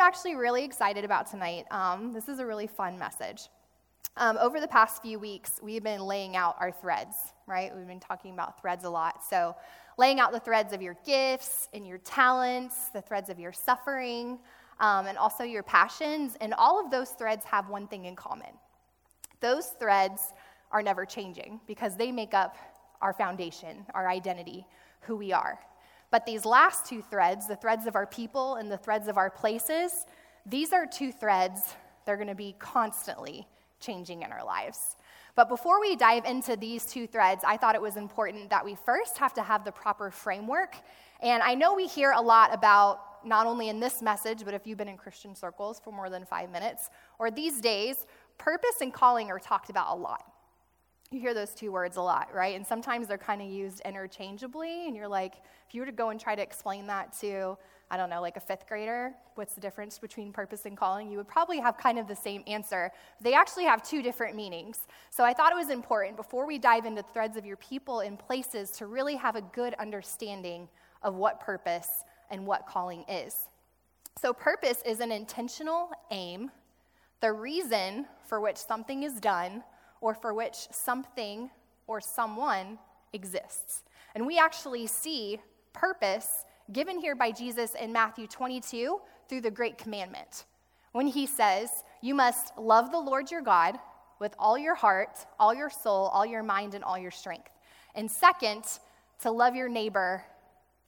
I'm actually really excited about tonight. Um, this is a really fun message. Um, over the past few weeks, we've been laying out our threads, right? We've been talking about threads a lot. So, laying out the threads of your gifts and your talents, the threads of your suffering, um, and also your passions. And all of those threads have one thing in common those threads are never changing because they make up our foundation, our identity, who we are. But these last two threads, the threads of our people and the threads of our places, these are two threads they're going to be constantly changing in our lives. But before we dive into these two threads, I thought it was important that we first have to have the proper framework. And I know we hear a lot about, not only in this message, but if you've been in Christian circles for more than five minutes, or these days, purpose and calling are talked about a lot. You hear those two words a lot, right? And sometimes they're kind of used interchangeably, and you're like, if you were to go and try to explain that to, I don't know, like a fifth grader, what's the difference between purpose and calling? You would probably have kind of the same answer. They actually have two different meanings. So I thought it was important before we dive into threads of your people and places to really have a good understanding of what purpose and what calling is. So, purpose is an intentional aim the reason for which something is done or for which something or someone exists. And we actually see purpose given here by Jesus in Matthew 22 through the Great Commandment. When he says, You must love the Lord your God with all your heart, all your soul, all your mind, and all your strength. And second, to love your neighbor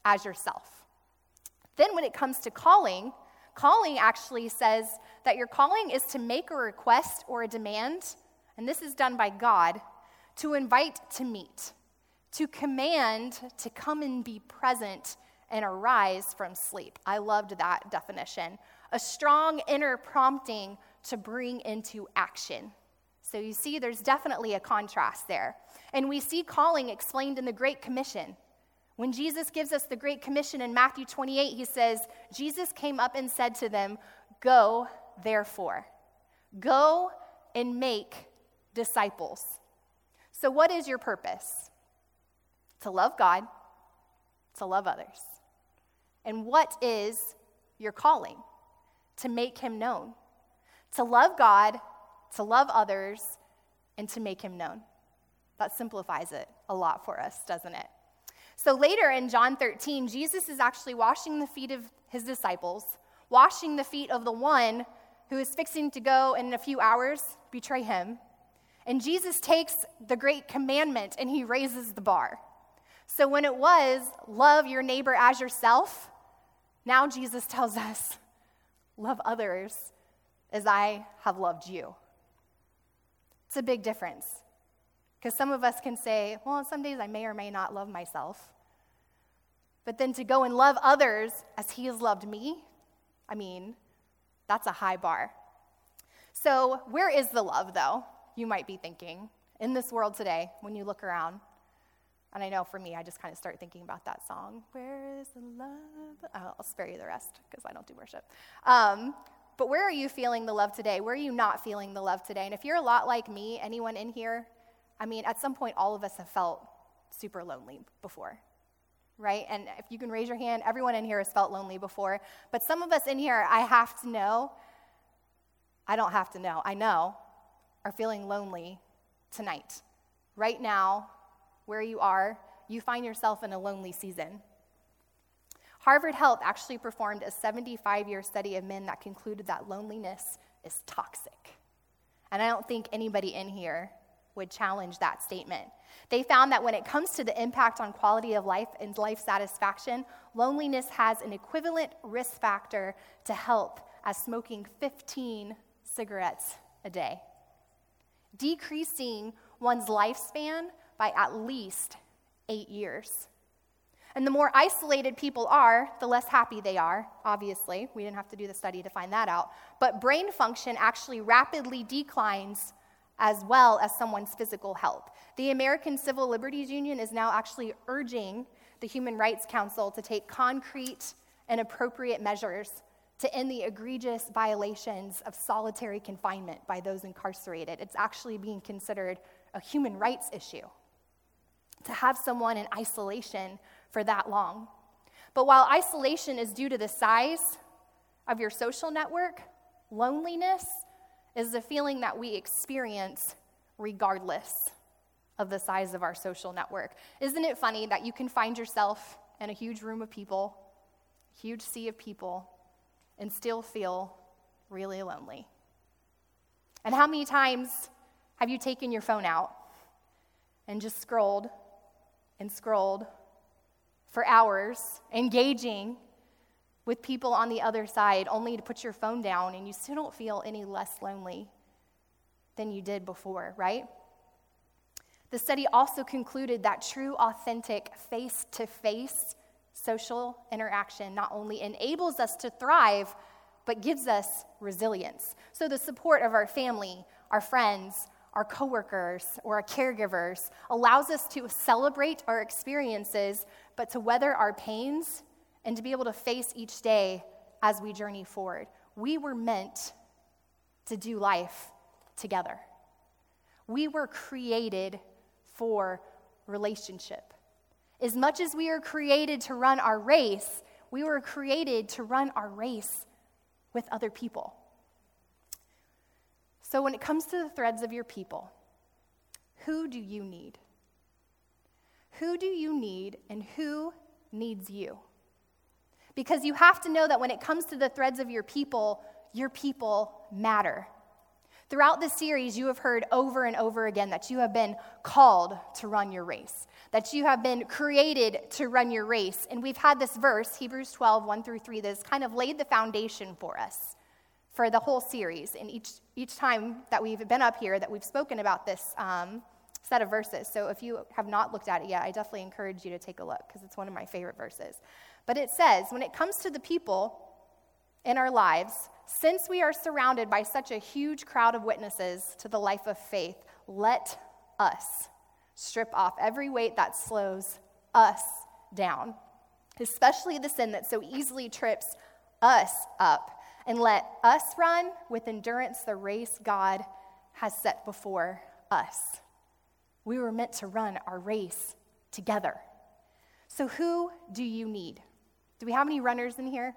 as yourself. Then, when it comes to calling, calling actually says that your calling is to make a request or a demand, and this is done by God, to invite to meet, to command to come and be present and arise from sleep. I loved that definition. A strong inner prompting to bring into action. So you see, there's definitely a contrast there. And we see calling explained in the Great Commission. When Jesus gives us the Great Commission in Matthew 28, he says, Jesus came up and said to them, Go, therefore. Go and make disciples. So, what is your purpose? To love God, to love others. And what is your calling? To make him known. To love God, to love others, and to make him known. That simplifies it a lot for us, doesn't it? So later in John 13, Jesus is actually washing the feet of his disciples, washing the feet of the one who is fixing to go in a few hours betray him. And Jesus takes the great commandment and he raises the bar. So when it was, love your neighbor as yourself, now Jesus tells us, love others as I have loved you. It's a big difference. Because some of us can say, well, some days I may or may not love myself. But then to go and love others as he has loved me, I mean, that's a high bar. So, where is the love, though? You might be thinking. In this world today, when you look around, and I know for me, I just kind of start thinking about that song. Where is the love? Oh, I'll spare you the rest because I don't do worship. Um, but where are you feeling the love today? Where are you not feeling the love today? And if you're a lot like me, anyone in here, I mean, at some point, all of us have felt super lonely before, right? And if you can raise your hand, everyone in here has felt lonely before. But some of us in here, I have to know, I don't have to know, I know, are feeling lonely tonight. Right now, where you are, you find yourself in a lonely season. Harvard Health actually performed a 75 year study of men that concluded that loneliness is toxic. And I don't think anybody in here would challenge that statement. They found that when it comes to the impact on quality of life and life satisfaction, loneliness has an equivalent risk factor to health as smoking 15 cigarettes a day, decreasing one's lifespan by at least eight years. And the more isolated people are, the less happy they are, obviously. We didn't have to do the study to find that out. But brain function actually rapidly declines as well as someone's physical health. The American Civil Liberties Union is now actually urging the Human Rights Council to take concrete and appropriate measures to end the egregious violations of solitary confinement by those incarcerated. It's actually being considered a human rights issue to have someone in isolation for that long. But while isolation is due to the size of your social network, loneliness is a feeling that we experience regardless of the size of our social network. Isn't it funny that you can find yourself in a huge room of people, huge sea of people, and still feel really lonely? And how many times have you taken your phone out and just scrolled and scrolled for hours, engaging with people on the other side, only to put your phone down and you still don't feel any less lonely than you did before, right? The study also concluded that true, authentic, face to face social interaction not only enables us to thrive, but gives us resilience. So, the support of our family, our friends, our coworkers, or our caregivers allows us to celebrate our experiences, but to weather our pains and to be able to face each day as we journey forward. We were meant to do life together. We were created for relationship. As much as we are created to run our race, we were created to run our race with other people. So, when it comes to the threads of your people, who do you need? Who do you need, and who needs you? Because you have to know that when it comes to the threads of your people, your people matter. Throughout the series, you have heard over and over again that you have been called to run your race, that you have been created to run your race. And we've had this verse, Hebrews 12, 1 through 3, that has kind of laid the foundation for us for the whole series. And each, each time that we've been up here, that we've spoken about this um, set of verses. So if you have not looked at it yet, I definitely encourage you to take a look because it's one of my favorite verses. But it says, when it comes to the people in our lives, since we are surrounded by such a huge crowd of witnesses to the life of faith, let us strip off every weight that slows us down, especially the sin that so easily trips us up, and let us run with endurance the race God has set before us. We were meant to run our race together. So, who do you need? Do we have any runners in here?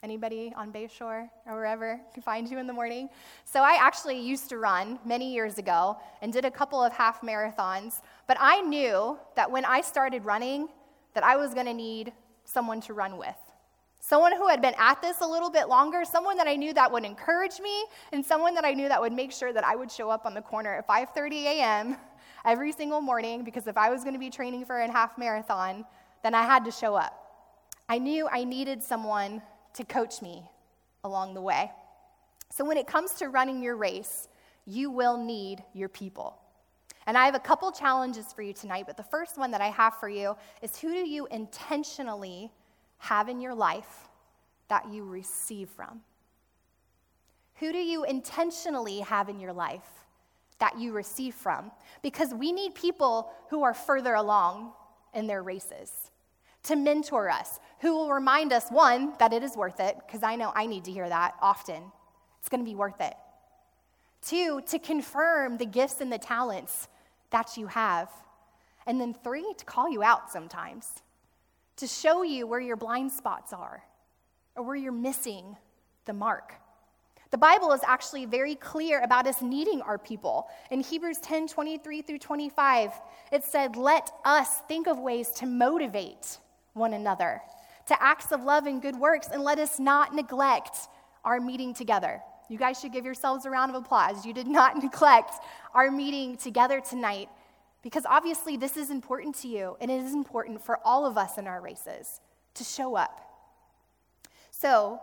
Anybody on Bayshore or wherever can find you in the morning? So I actually used to run many years ago and did a couple of half marathons, but I knew that when I started running that I was going to need someone to run with. Someone who had been at this a little bit longer, someone that I knew that would encourage me, and someone that I knew that would make sure that I would show up on the corner at 5:30 a.m. every single morning because if I was going to be training for a half marathon, then I had to show up. I knew I needed someone to coach me along the way. So, when it comes to running your race, you will need your people. And I have a couple challenges for you tonight, but the first one that I have for you is who do you intentionally have in your life that you receive from? Who do you intentionally have in your life that you receive from? Because we need people who are further along in their races to mentor us, who will remind us, one, that it is worth it, because I know I need to hear that often. It's going to be worth it. Two, to confirm the gifts and the talents that you have. And then three, to call you out sometimes, to show you where your blind spots are or where you're missing the mark. The Bible is actually very clear about us needing our people. In Hebrews 10 23 through 25, it said, Let us think of ways to motivate one another, to acts of love and good works, and let us not neglect our meeting together. You guys should give yourselves a round of applause. You did not neglect our meeting together tonight because obviously this is important to you, and it is important for all of us in our races to show up. So,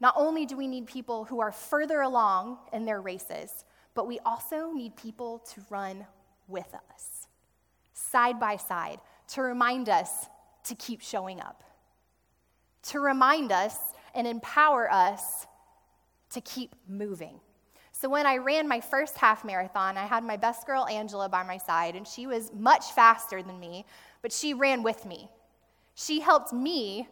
not only do we need people who are further along in their races, but we also need people to run with us, side by side, to remind us to keep showing up, to remind us and empower us to keep moving. So, when I ran my first half marathon, I had my best girl, Angela, by my side, and she was much faster than me, but she ran with me. She helped me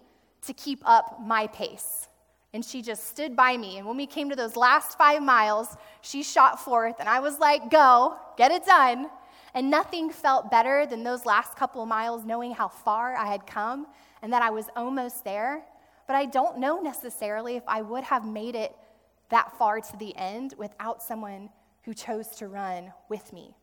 to keep up my pace. And she just stood by me. And when we came to those last five miles, she shot forth, and I was like, go, get it done. And nothing felt better than those last couple of miles, knowing how far I had come and that I was almost there. but I don't know necessarily if I would have made it that far to the end without someone who chose to run with me.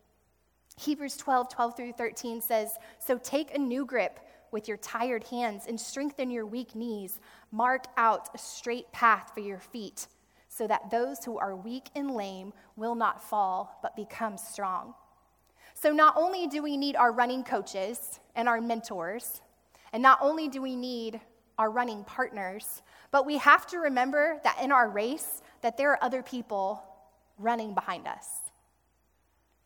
Hebrews 12, 12 through 13 says, So take a new grip with your tired hands and strengthen your weak knees. Mark out a straight path for your feet, so that those who are weak and lame will not fall, but become strong. So, not only do we need our running coaches and our mentors, and not only do we need our running partners, but we have to remember that in our race that there are other people running behind us.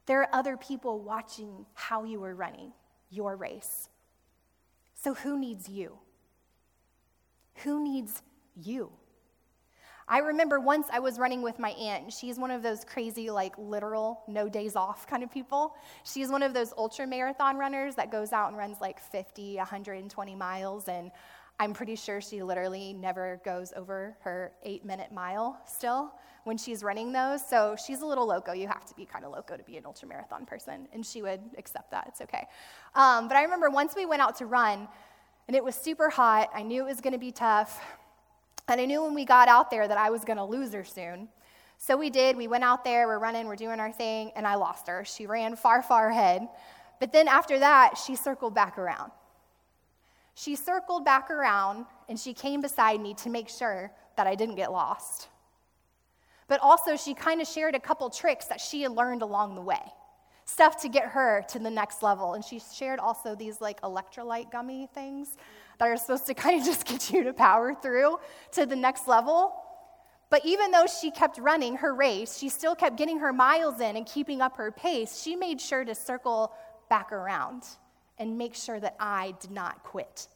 There are other people watching how you are running your race. So, who needs you? Who needs you? I remember once I was running with my aunt. She's one of those crazy, like literal, no days off kind of people. She's one of those ultra marathon runners that goes out and runs like 50, 120 miles. And I'm pretty sure she literally never goes over her eight minute mile still when she's running those. So she's a little loco. You have to be kind of loco to be an ultra marathon person, and she would accept that. It's okay. Um, but I remember once we went out to run, and it was super hot. I knew it was going to be tough. And I knew when we got out there that I was going to lose her soon. So we did. We went out there, we're running, we're doing our thing, and I lost her. She ran far, far ahead. But then after that, she circled back around. She circled back around and she came beside me to make sure that I didn't get lost. But also, she kind of shared a couple tricks that she had learned along the way stuff to get her to the next level. And she shared also these like electrolyte gummy things that are supposed to kind of just get you to power through to the next level. But even though she kept running her race, she still kept getting her miles in and keeping up her pace. She made sure to circle back around and make sure that I did not quit.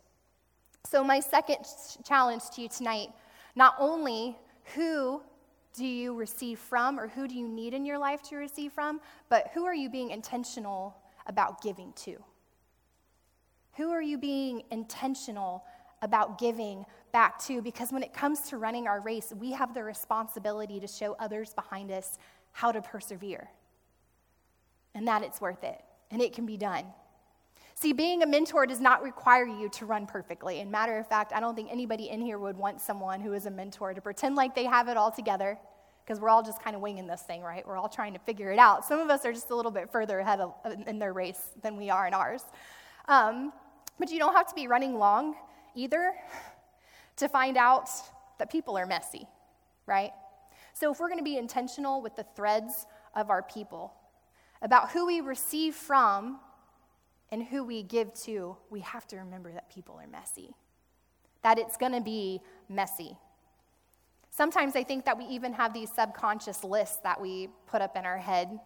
So, my second challenge to you tonight not only who do you receive from or who do you need in your life to receive from, but who are you being intentional about giving to? Who are you being intentional about giving back to? Because when it comes to running our race, we have the responsibility to show others behind us how to persevere and that it's worth it and it can be done. See, being a mentor does not require you to run perfectly. And matter of fact, I don't think anybody in here would want someone who is a mentor to pretend like they have it all together because we're all just kind of winging this thing, right? We're all trying to figure it out. Some of us are just a little bit further ahead of, in their race than we are in ours. Um, but you don't have to be running long either to find out that people are messy, right? So if we're going to be intentional with the threads of our people, about who we receive from and who we give to, we have to remember that people are messy, that it's going to be messy. Sometimes I think that we even have these subconscious lists that we put up in our head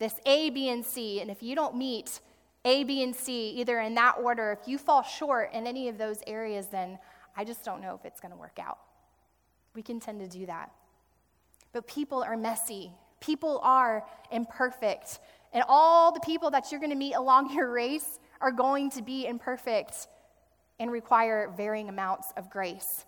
this A, B, and C. And if you don't meet A, B, and C, either in that order, if you fall short in any of those areas, then I just don't know if it's going to work out. We can tend to do that. But people are messy, people are imperfect. And all the people that you're going to meet along your race are going to be imperfect and require varying amounts of grace.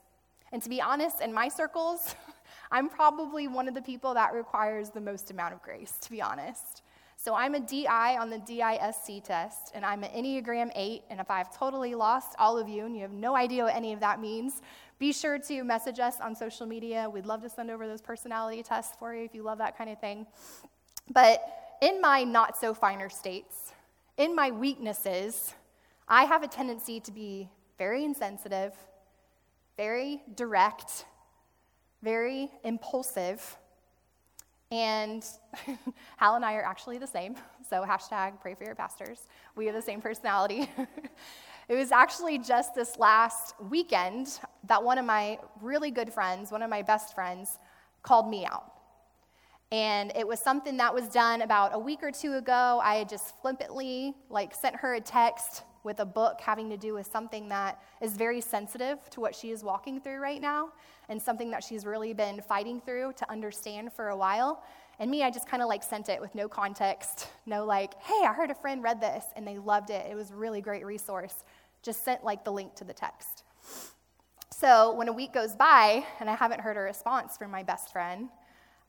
And to be honest, in my circles, I'm probably one of the people that requires the most amount of grace, to be honest. So I'm a DI on the DISC test, and I'm an Enneagram 8. And if I've totally lost all of you and you have no idea what any of that means, be sure to message us on social media. We'd love to send over those personality tests for you if you love that kind of thing. But in my not so finer states, in my weaknesses, I have a tendency to be very insensitive, very direct, very impulsive. And Hal and I are actually the same. So, hashtag pray for your pastors. We have the same personality. it was actually just this last weekend that one of my really good friends, one of my best friends, called me out. And it was something that was done about a week or two ago. I had just flippantly like sent her a text with a book having to do with something that is very sensitive to what she is walking through right now and something that she's really been fighting through to understand for a while. And me, I just kind of like sent it with no context, no like, hey, I heard a friend read this and they loved it. It was a really great resource. Just sent like the link to the text. So when a week goes by and I haven't heard a response from my best friend,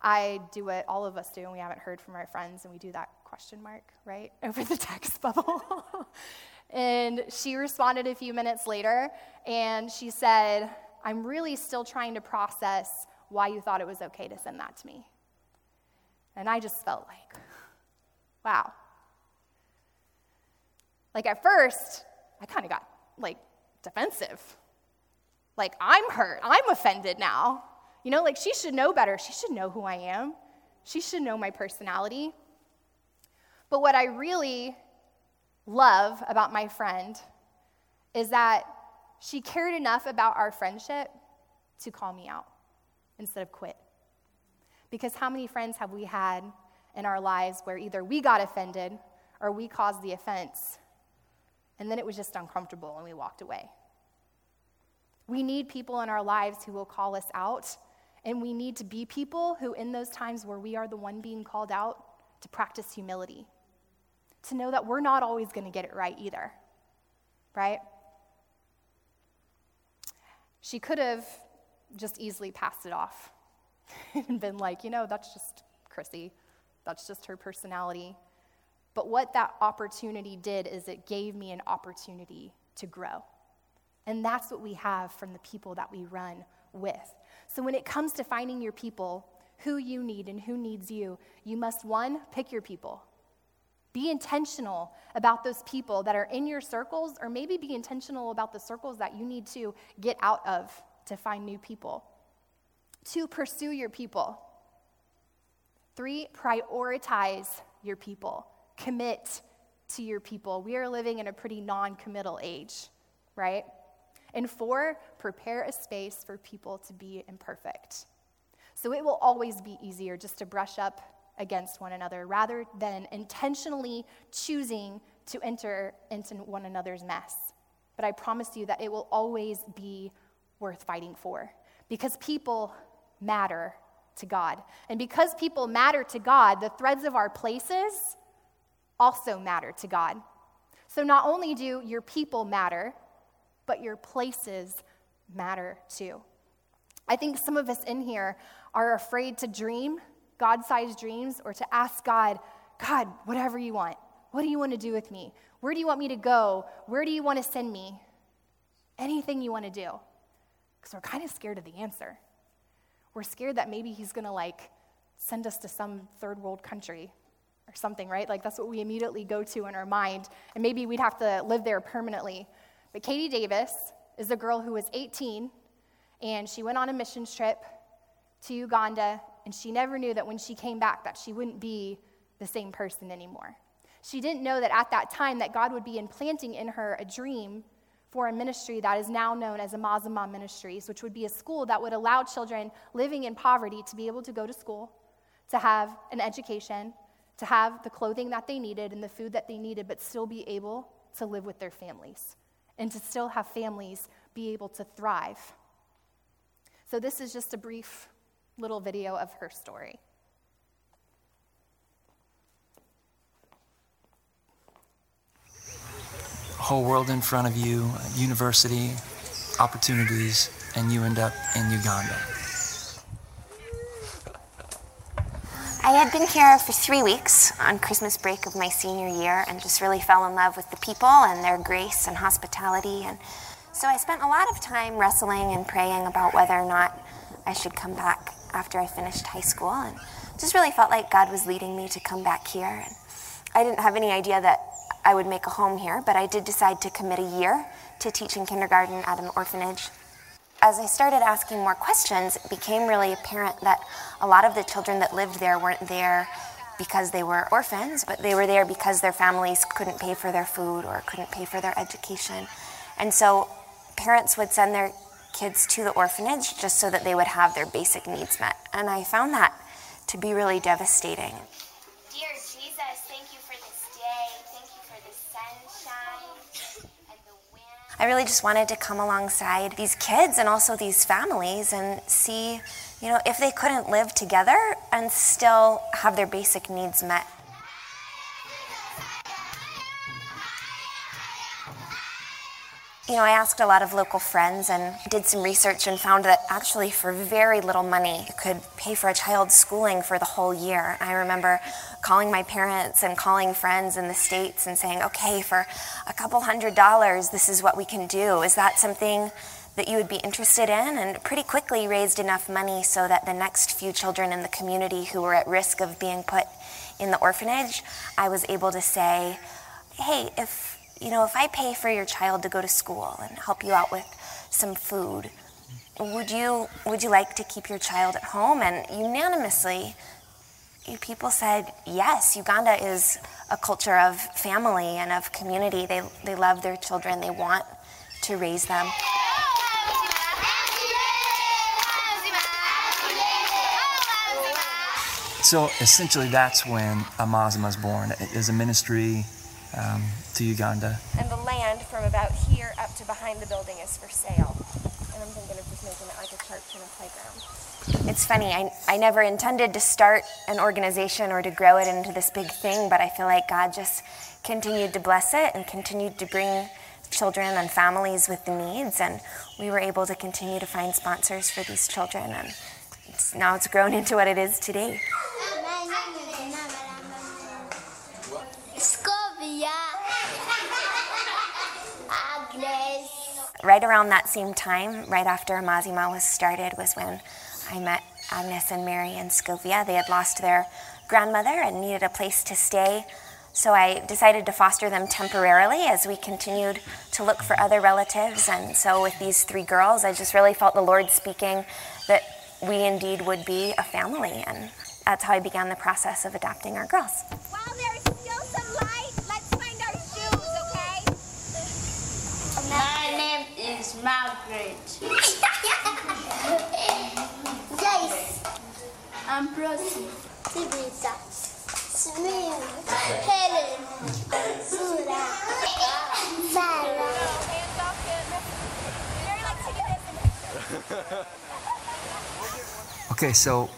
I do what all of us do, and we haven't heard from our friends, and we do that question mark, right, over the text bubble. And she responded a few minutes later, and she said, I'm really still trying to process why you thought it was okay to send that to me. And I just felt like, wow. Like at first, I kind of got like defensive. Like, I'm hurt. I'm offended now. You know, like she should know better. She should know who I am. She should know my personality. But what I really love about my friend is that she cared enough about our friendship to call me out instead of quit. Because how many friends have we had in our lives where either we got offended or we caused the offense, and then it was just uncomfortable and we walked away? We need people in our lives who will call us out, and we need to be people who, in those times where we are the one being called out, to practice humility, to know that we're not always going to get it right either, right? She could have just easily passed it off and been like, you know, that's just Chrissy, that's just her personality. But what that opportunity did is it gave me an opportunity to grow. And that's what we have from the people that we run with. So when it comes to finding your people, who you need and who needs you, you must one, pick your people. Be intentional about those people that are in your circles, or maybe be intentional about the circles that you need to get out of to find new people. Two, pursue your people. Three, prioritize your people. Commit to your people. We are living in a pretty non committal age, right? And four, prepare a space for people to be imperfect. So it will always be easier just to brush up against one another rather than intentionally choosing to enter into one another's mess. But I promise you that it will always be worth fighting for because people matter to God. And because people matter to God, the threads of our places also matter to God. So not only do your people matter, but your places matter too. I think some of us in here are afraid to dream God sized dreams or to ask God, God, whatever you want. What do you want to do with me? Where do you want me to go? Where do you want to send me? Anything you want to do. Because we're kind of scared of the answer. We're scared that maybe He's going to like send us to some third world country or something, right? Like that's what we immediately go to in our mind. And maybe we'd have to live there permanently. But Katie Davis is a girl who was 18 and she went on a missions trip to Uganda and she never knew that when she came back that she wouldn't be the same person anymore. She didn't know that at that time that God would be implanting in her a dream for a ministry that is now known as Amazima Ministries, which would be a school that would allow children living in poverty to be able to go to school, to have an education, to have the clothing that they needed and the food that they needed, but still be able to live with their families and to still have families be able to thrive. So, this is just a brief little video of her story. Whole world in front of you, university, opportunities, and you end up in Uganda. I had been here for three weeks on Christmas break of my senior year and just really fell in love with the people and their grace and hospitality. And so I spent a lot of time wrestling and praying about whether or not I should come back after I finished high school. And just really felt like God was leading me to come back here. And I didn't have any idea that I would make a home here, but I did decide to commit a year to teaching kindergarten at an orphanage as I started asking more questions, it became really apparent that a lot of the children that lived there weren't there because they were orphans, but they were there because their families couldn't pay for their food or couldn't pay for their education. And so parents would send their kids to the orphanage just so that they would have their basic needs met. And I found that to be really devastating. Dear Jesus, thank you for this day. Thank you for the sunshine and the wind. I really just wanted to come alongside these kids and also these families and see, you know, if they couldn't live together and still have their basic needs met. You know, I asked a lot of local friends and did some research and found that actually, for very little money, you could pay for a child's schooling for the whole year. I remember calling my parents and calling friends in the States and saying, okay, for a couple hundred dollars, this is what we can do. Is that something that you would be interested in, and pretty quickly raised enough money so that the next few children in the community who were at risk of being put in the orphanage, I was able to say, hey, if you know, if I pay for your child to go to school and help you out with some food, would you would you like to keep your child at home? And unanimously, people said yes. Uganda is a culture of family and of community. They they love their children. They want to raise them. So essentially, that's when Amazima is born. It is a ministry um, to Uganda. And the land from about here up to behind the building is for sale. And I'm thinking of just making it like a church and a playground. It's funny, I, I never intended to start an organization or to grow it into this big thing, but I feel like God just continued to bless it and continued to bring children and families with the needs. And we were able to continue to find sponsors for these children. And it's, now it's grown into what it is today. Right around that same time, right after Amazima was started, was when I met Agnes and Mary in Scovia. They had lost their grandmother and needed a place to stay. So I decided to foster them temporarily as we continued to look for other relatives. And so with these three girls, I just really felt the Lord speaking that we indeed would be a family. And that's how I began the process of adopting our girls. Margaret. Joyce. Ambrosie. Tibita. Smith. Helen. Sura. Sarah. Okay, so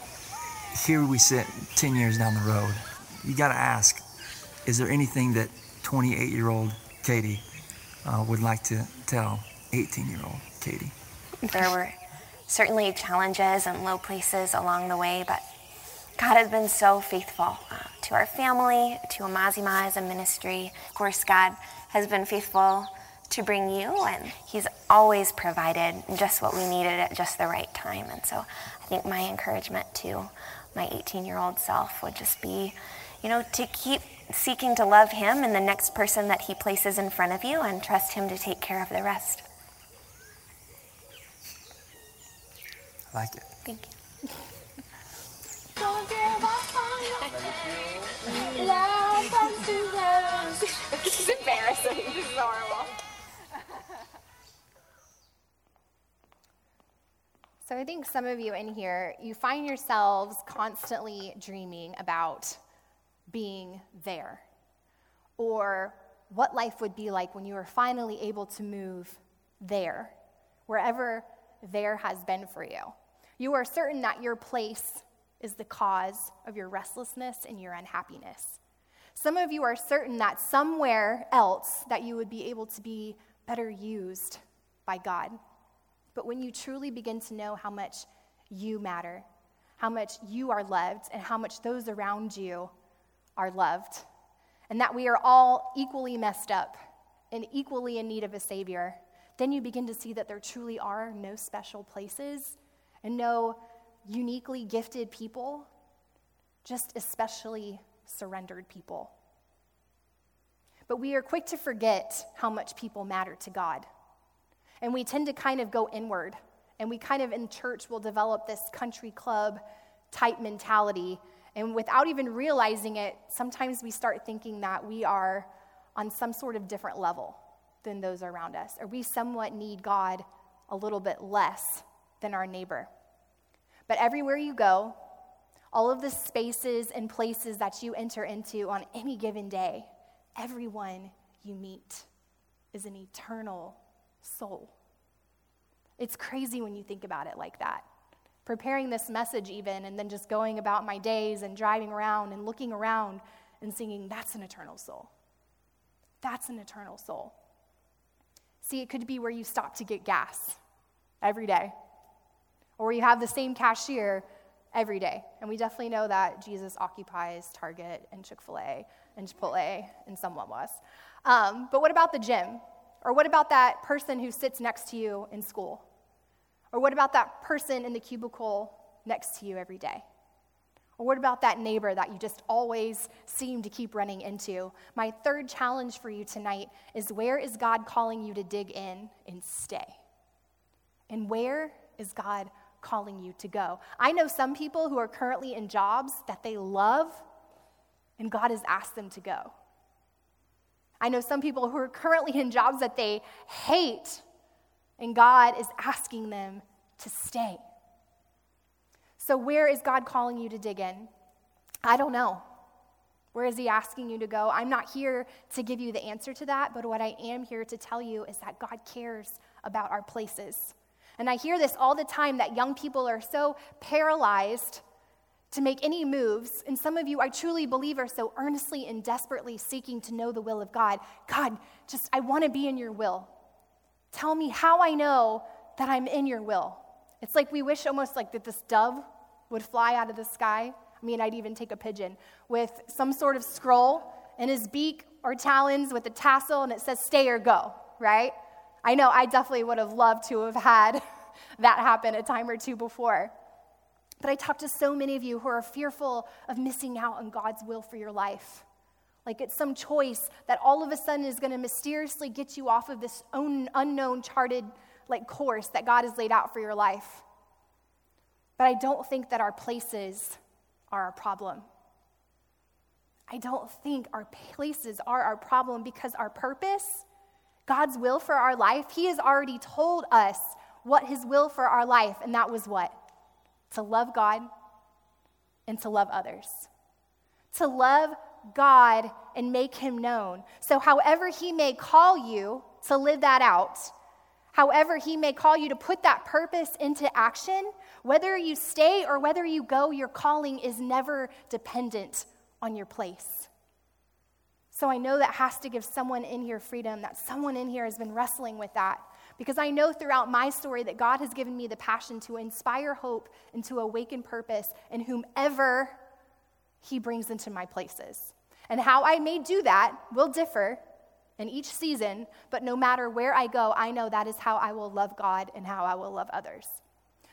here we sit 10 years down the road. You got to ask is there anything that 28 year old Katie uh, would like to tell 18 year old Katie? There were certainly challenges and low places along the way, but God has been so faithful uh, to our family, to Amazima as a ministry. Of course, God has been faithful to bring you, and He's always provided just what we needed at just the right time. And so I think my encouragement to my 18 year old self would just be, you know, to keep seeking to love Him and the next person that He places in front of you and trust Him to take care of the rest. Like it. Thank you. this is embarrassing. This is horrible. So I think some of you in here, you find yourselves constantly dreaming about being there or what life would be like when you were finally able to move there, wherever there has been for you. You are certain that your place is the cause of your restlessness and your unhappiness. Some of you are certain that somewhere else that you would be able to be better used by God. But when you truly begin to know how much you matter, how much you are loved, and how much those around you are loved, and that we are all equally messed up and equally in need of a Savior, then you begin to see that there truly are no special places and no uniquely gifted people, just especially surrendered people. But we are quick to forget how much people matter to God. And we tend to kind of go inward. And we kind of in church will develop this country club type mentality. And without even realizing it, sometimes we start thinking that we are on some sort of different level than those around us, or we somewhat need God a little bit less than our neighbor. But everywhere you go, all of the spaces and places that you enter into on any given day, everyone you meet is an eternal soul. It's crazy when you think about it like that. Preparing this message, even, and then just going about my days and driving around and looking around and singing, that's an eternal soul. That's an eternal soul. See, it could be where you stop to get gas every day or you have the same cashier every day. And we definitely know that Jesus occupies Target and Chick fil A and Chipotle and someone was. Um, but what about the gym? Or what about that person who sits next to you in school? Or what about that person in the cubicle next to you every day? Or what about that neighbor that you just always seem to keep running into? My third challenge for you tonight is where is God calling you to dig in and stay? And where is God calling you to go? I know some people who are currently in jobs that they love, and God has asked them to go. I know some people who are currently in jobs that they hate, and God is asking them to stay. So, where is God calling you to dig in? I don't know. Where is He asking you to go? I'm not here to give you the answer to that, but what I am here to tell you is that God cares about our places. And I hear this all the time that young people are so paralyzed to make any moves. And some of you, I truly believe, are so earnestly and desperately seeking to know the will of God. God, just, I want to be in your will. Tell me how I know that I'm in your will. It's like we wish almost like that this dove would fly out of the sky. I mean, I'd even take a pigeon with some sort of scroll in his beak or talons with a tassel and it says stay or go, right? I know I definitely would have loved to have had that happen a time or two before. But I talk to so many of you who are fearful of missing out on God's will for your life. Like it's some choice that all of a sudden is going to mysteriously get you off of this own unknown charted like course that God has laid out for your life. But I don't think that our places are our problem. I don't think our places are our problem because our purpose, God's will for our life, He has already told us what His will for our life, and that was what? To love God and to love others. To love God and make Him known. So, however He may call you to live that out, however He may call you to put that purpose into action, whether you stay or whether you go, your calling is never dependent on your place. So I know that has to give someone in here freedom, that someone in here has been wrestling with that. Because I know throughout my story that God has given me the passion to inspire hope and to awaken purpose in whomever He brings into my places. And how I may do that will differ in each season, but no matter where I go, I know that is how I will love God and how I will love others.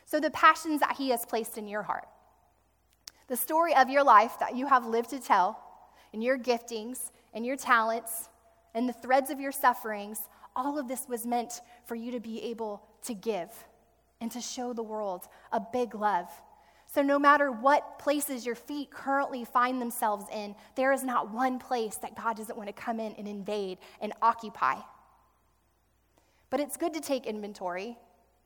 So, the passions that He has placed in your heart, the story of your life that you have lived to tell, and your giftings, and your talents, and the threads of your sufferings, all of this was meant for you to be able to give and to show the world a big love. So, no matter what places your feet currently find themselves in, there is not one place that God doesn't want to come in and invade and occupy. But it's good to take inventory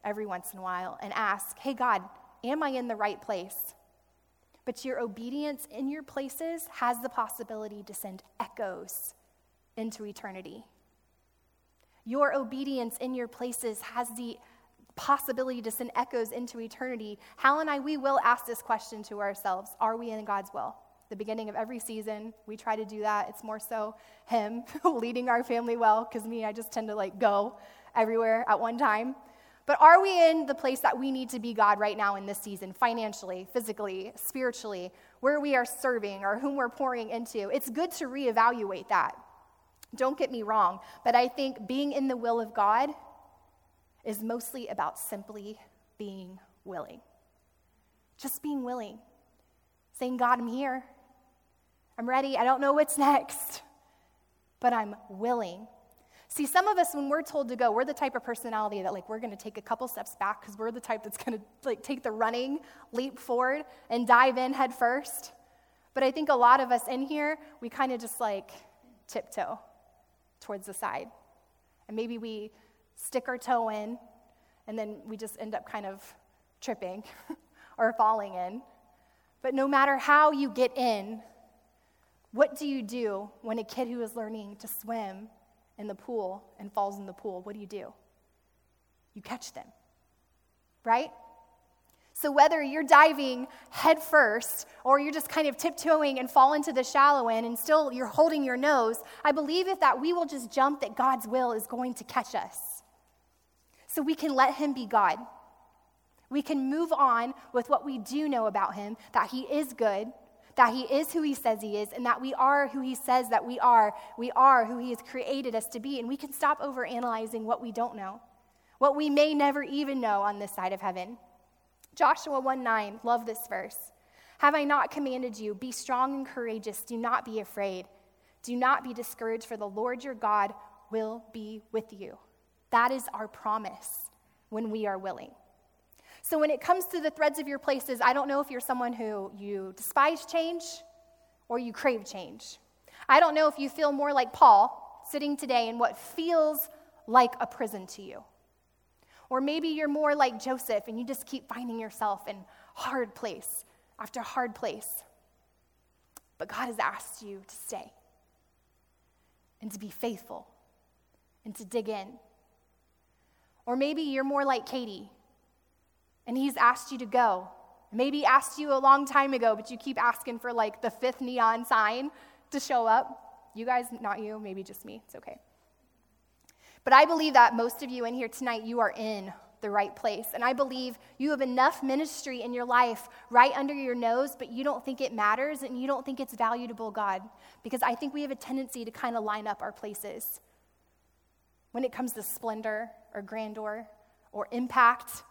every once in a while and ask, hey, God, am I in the right place? But your obedience in your places has the possibility to send echoes into eternity. Your obedience in your places has the possibility to send echoes into eternity. Hal and I, we will ask this question to ourselves Are we in God's will? The beginning of every season, we try to do that. It's more so Him leading our family well, because me, I just tend to like go everywhere at one time. But are we in the place that we need to be God right now in this season, financially, physically, spiritually, where we are serving or whom we're pouring into? It's good to reevaluate that. Don't get me wrong, but I think being in the will of God is mostly about simply being willing. Just being willing. Saying, God, I'm here. I'm ready. I don't know what's next, but I'm willing. See, some of us, when we're told to go, we're the type of personality that, like, we're going to take a couple steps back because we're the type that's going to, like, take the running leap forward and dive in head first. But I think a lot of us in here, we kind of just, like, tiptoe towards the side. And maybe we stick our toe in, and then we just end up kind of tripping or falling in. But no matter how you get in, what do you do when a kid who is learning to swim in the pool and falls in the pool, what do you do? You catch them, right? So, whether you're diving headfirst or you're just kind of tiptoeing and fall into the shallow end and still you're holding your nose, I believe if that we will just jump, that God's will is going to catch us. So, we can let Him be God. We can move on with what we do know about Him that He is good, that He is who He says He is, and that we are who He says that we are. We are who He has created us to be. And we can stop over analyzing what we don't know. what we may never even know on this side of heaven. Joshua 1 9, love this verse. Have I not commanded you, be strong and courageous, do not be afraid, do not be discouraged, for the Lord your God will be with you. That is our promise when we are willing. So, when it comes to the threads of your places, I don't know if you're someone who you despise change or you crave change. I don't know if you feel more like Paul sitting today in what feels like a prison to you. Or maybe you're more like Joseph and you just keep finding yourself in hard place after hard place. But God has asked you to stay and to be faithful and to dig in. Or maybe you're more like Katie and he's asked you to go. Maybe asked you a long time ago, but you keep asking for like the fifth neon sign to show up. You guys, not you, maybe just me. It's okay. But I believe that most of you in here tonight, you are in the right place. And I believe you have enough ministry in your life right under your nose, but you don't think it matters and you don't think it's valuable, God. Because I think we have a tendency to kind of line up our places when it comes to splendor or grandeur or impact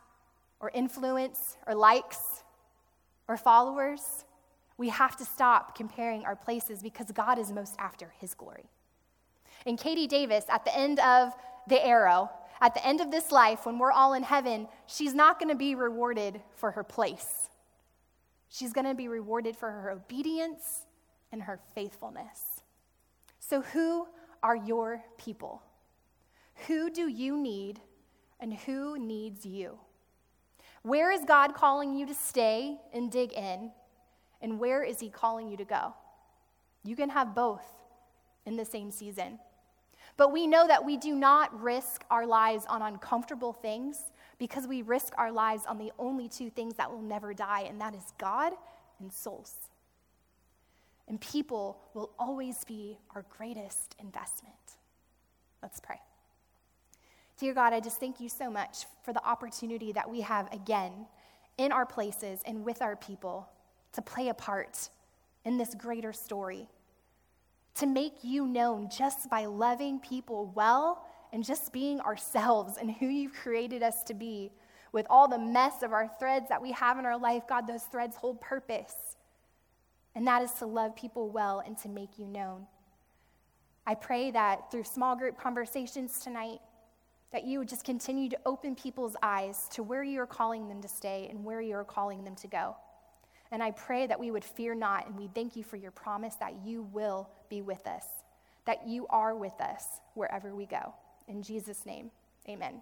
or influence or likes or followers, we have to stop comparing our places because God is most after his glory. And Katie Davis, at the end of the arrow, at the end of this life, when we're all in heaven, she's not going to be rewarded for her place. She's going to be rewarded for her obedience and her faithfulness. So, who are your people? Who do you need, and who needs you? Where is God calling you to stay and dig in? And where is He calling you to go? You can have both in the same season. But we know that we do not risk our lives on uncomfortable things because we risk our lives on the only two things that will never die, and that is God and souls. And people will always be our greatest investment. Let's pray. Dear God, I just thank you so much for the opportunity that we have again in our places and with our people to play a part in this greater story, to make you known just by loving people well and just being ourselves and who you've created us to be. With all the mess of our threads that we have in our life, God, those threads hold purpose. And that is to love people well and to make you known. I pray that through small group conversations tonight, that you would just continue to open people's eyes to where you are calling them to stay and where you are calling them to go. And I pray that we would fear not, and we thank you for your promise that you will be with us, that you are with us wherever we go. In Jesus' name, amen.